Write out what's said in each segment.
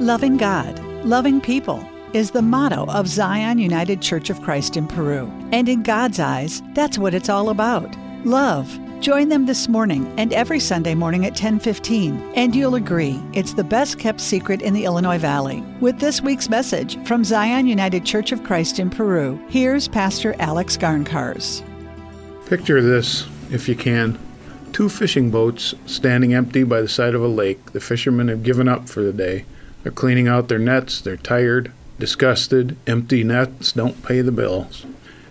Loving God, loving people is the motto of Zion United Church of Christ in Peru. And in God's eyes, that's what it's all about. Love. Join them this morning and every Sunday morning at 10:15, and you'll agree it's the best kept secret in the Illinois Valley. With this week's message from Zion United Church of Christ in Peru, here's Pastor Alex Garncars. Picture this, if you can. Two fishing boats standing empty by the side of a lake. The fishermen have given up for the day. They're cleaning out their nets, they're tired, disgusted. Empty nets don't pay the bills.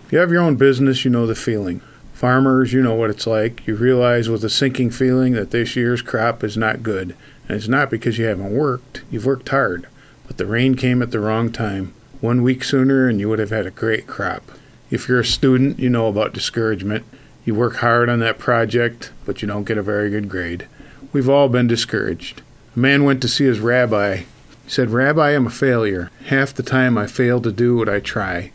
If you have your own business, you know the feeling. Farmers, you know what it's like. You realize with a sinking feeling that this year's crop is not good. And it's not because you haven't worked, you've worked hard. But the rain came at the wrong time. One week sooner, and you would have had a great crop. If you're a student, you know about discouragement. You work hard on that project, but you don't get a very good grade. We've all been discouraged. A man went to see his rabbi said, Rabbi, I'm a failure. Half the time I fail to do what I try.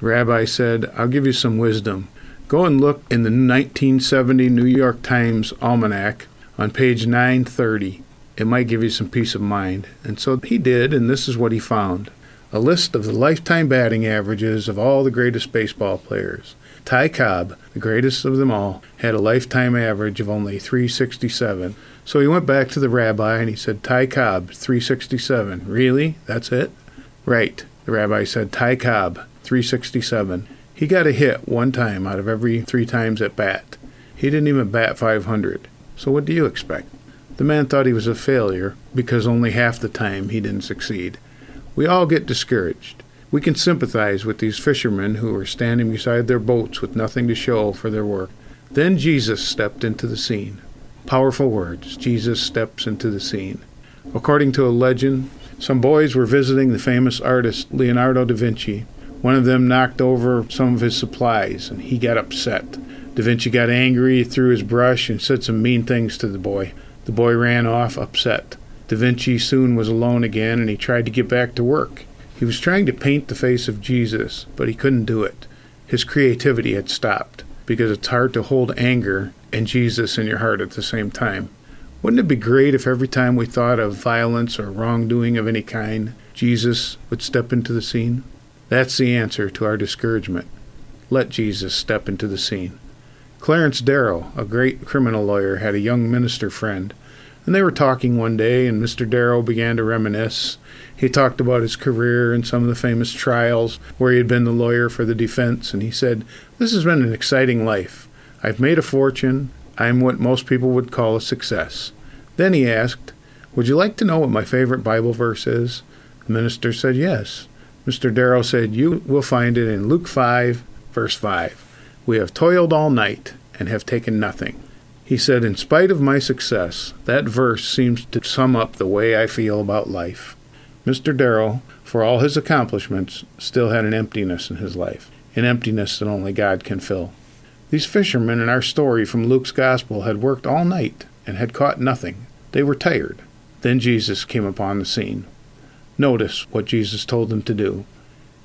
Rabbi said, I'll give you some wisdom. Go and look in the 1970 New York Times Almanac on page 930. It might give you some peace of mind. And so he did, and this is what he found a list of the lifetime batting averages of all the greatest baseball players. Ty Cobb, the greatest of them all, had a lifetime average of only 367. So he went back to the rabbi and he said, Ty Cobb, 367. Really? That's it? Right. The rabbi said, Ty Cobb, 367. He got a hit one time out of every three times at bat. He didn't even bat 500. So what do you expect? The man thought he was a failure because only half the time he didn't succeed. We all get discouraged. We can sympathize with these fishermen who are standing beside their boats with nothing to show for their work. Then Jesus stepped into the scene. Powerful words. Jesus steps into the scene. According to a legend, some boys were visiting the famous artist Leonardo da Vinci. One of them knocked over some of his supplies, and he got upset. Da Vinci got angry, threw his brush, and said some mean things to the boy. The boy ran off, upset. Da Vinci soon was alone again, and he tried to get back to work. He was trying to paint the face of Jesus, but he couldn't do it. His creativity had stopped, because it's hard to hold anger and Jesus in your heart at the same time. Wouldn't it be great if every time we thought of violence or wrongdoing of any kind, Jesus would step into the scene? That's the answer to our discouragement. Let Jesus step into the scene. Clarence Darrow, a great criminal lawyer, had a young minister friend, and they were talking one day, and Mr. Darrow began to reminisce. He talked about his career and some of the famous trials where he had been the lawyer for the defense, and he said, This has been an exciting life. I've made a fortune. I'm what most people would call a success. Then he asked, Would you like to know what my favorite Bible verse is? The minister said, Yes. Mr. Darrow said, You will find it in Luke 5, verse 5. We have toiled all night and have taken nothing. He said, In spite of my success, that verse seems to sum up the way I feel about life. Mr. Darrow, for all his accomplishments, still had an emptiness in his life, an emptiness that only God can fill. These fishermen in our story from Luke's Gospel had worked all night and had caught nothing. They were tired. Then Jesus came upon the scene. Notice what Jesus told them to do.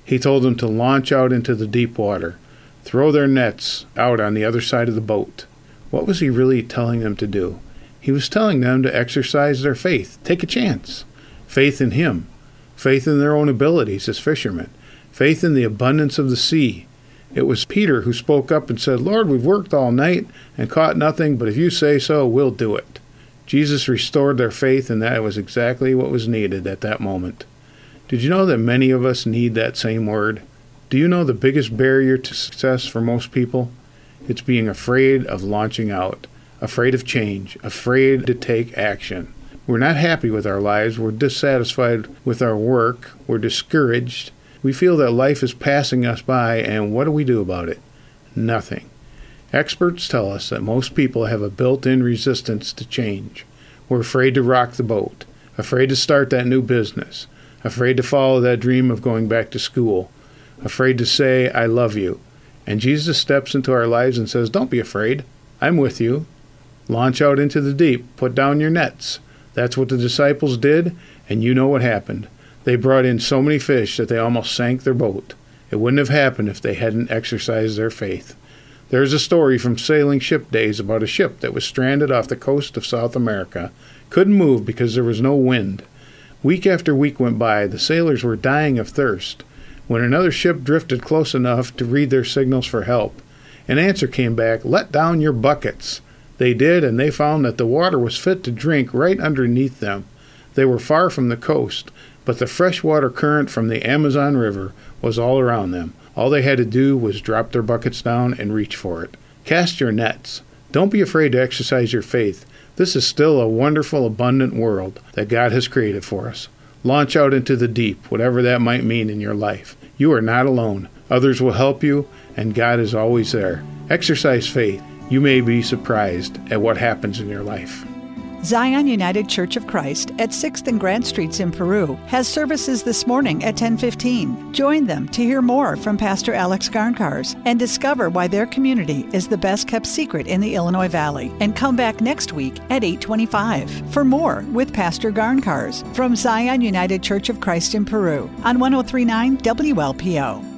He told them to launch out into the deep water, throw their nets out on the other side of the boat. What was he really telling them to do? He was telling them to exercise their faith, take a chance. Faith in Him, faith in their own abilities as fishermen, faith in the abundance of the sea, it was Peter who spoke up and said, Lord, we've worked all night and caught nothing, but if you say so, we'll do it. Jesus restored their faith, and that was exactly what was needed at that moment. Did you know that many of us need that same word? Do you know the biggest barrier to success for most people? It's being afraid of launching out, afraid of change, afraid to take action. We're not happy with our lives, we're dissatisfied with our work, we're discouraged, we feel that life is passing us by, and what do we do about it? Nothing. Experts tell us that most people have a built in resistance to change. We're afraid to rock the boat, afraid to start that new business, afraid to follow that dream of going back to school, afraid to say, I love you. And Jesus steps into our lives and says, Don't be afraid. I'm with you. Launch out into the deep. Put down your nets. That's what the disciples did, and you know what happened. They brought in so many fish that they almost sank their boat. It wouldn't have happened if they hadn't exercised their faith. There's a story from sailing ship days about a ship that was stranded off the coast of South America, couldn't move because there was no wind. Week after week went by. The sailors were dying of thirst. When another ship drifted close enough to read their signals for help, an answer came back Let down your buckets. They did, and they found that the water was fit to drink right underneath them. They were far from the coast, but the freshwater current from the Amazon River was all around them. All they had to do was drop their buckets down and reach for it. Cast your nets. Don't be afraid to exercise your faith. This is still a wonderful, abundant world that God has created for us. Launch out into the deep, whatever that might mean in your life. You are not alone. Others will help you, and God is always there. Exercise faith you may be surprised at what happens in your life. Zion United Church of Christ at 6th and Grant Streets in Peru has services this morning at 10:15. Join them to hear more from Pastor Alex Garncars and discover why their community is the best kept secret in the Illinois Valley. And come back next week at 8:25 for more with Pastor Garncars from Zion United Church of Christ in Peru on 1039 WLPO.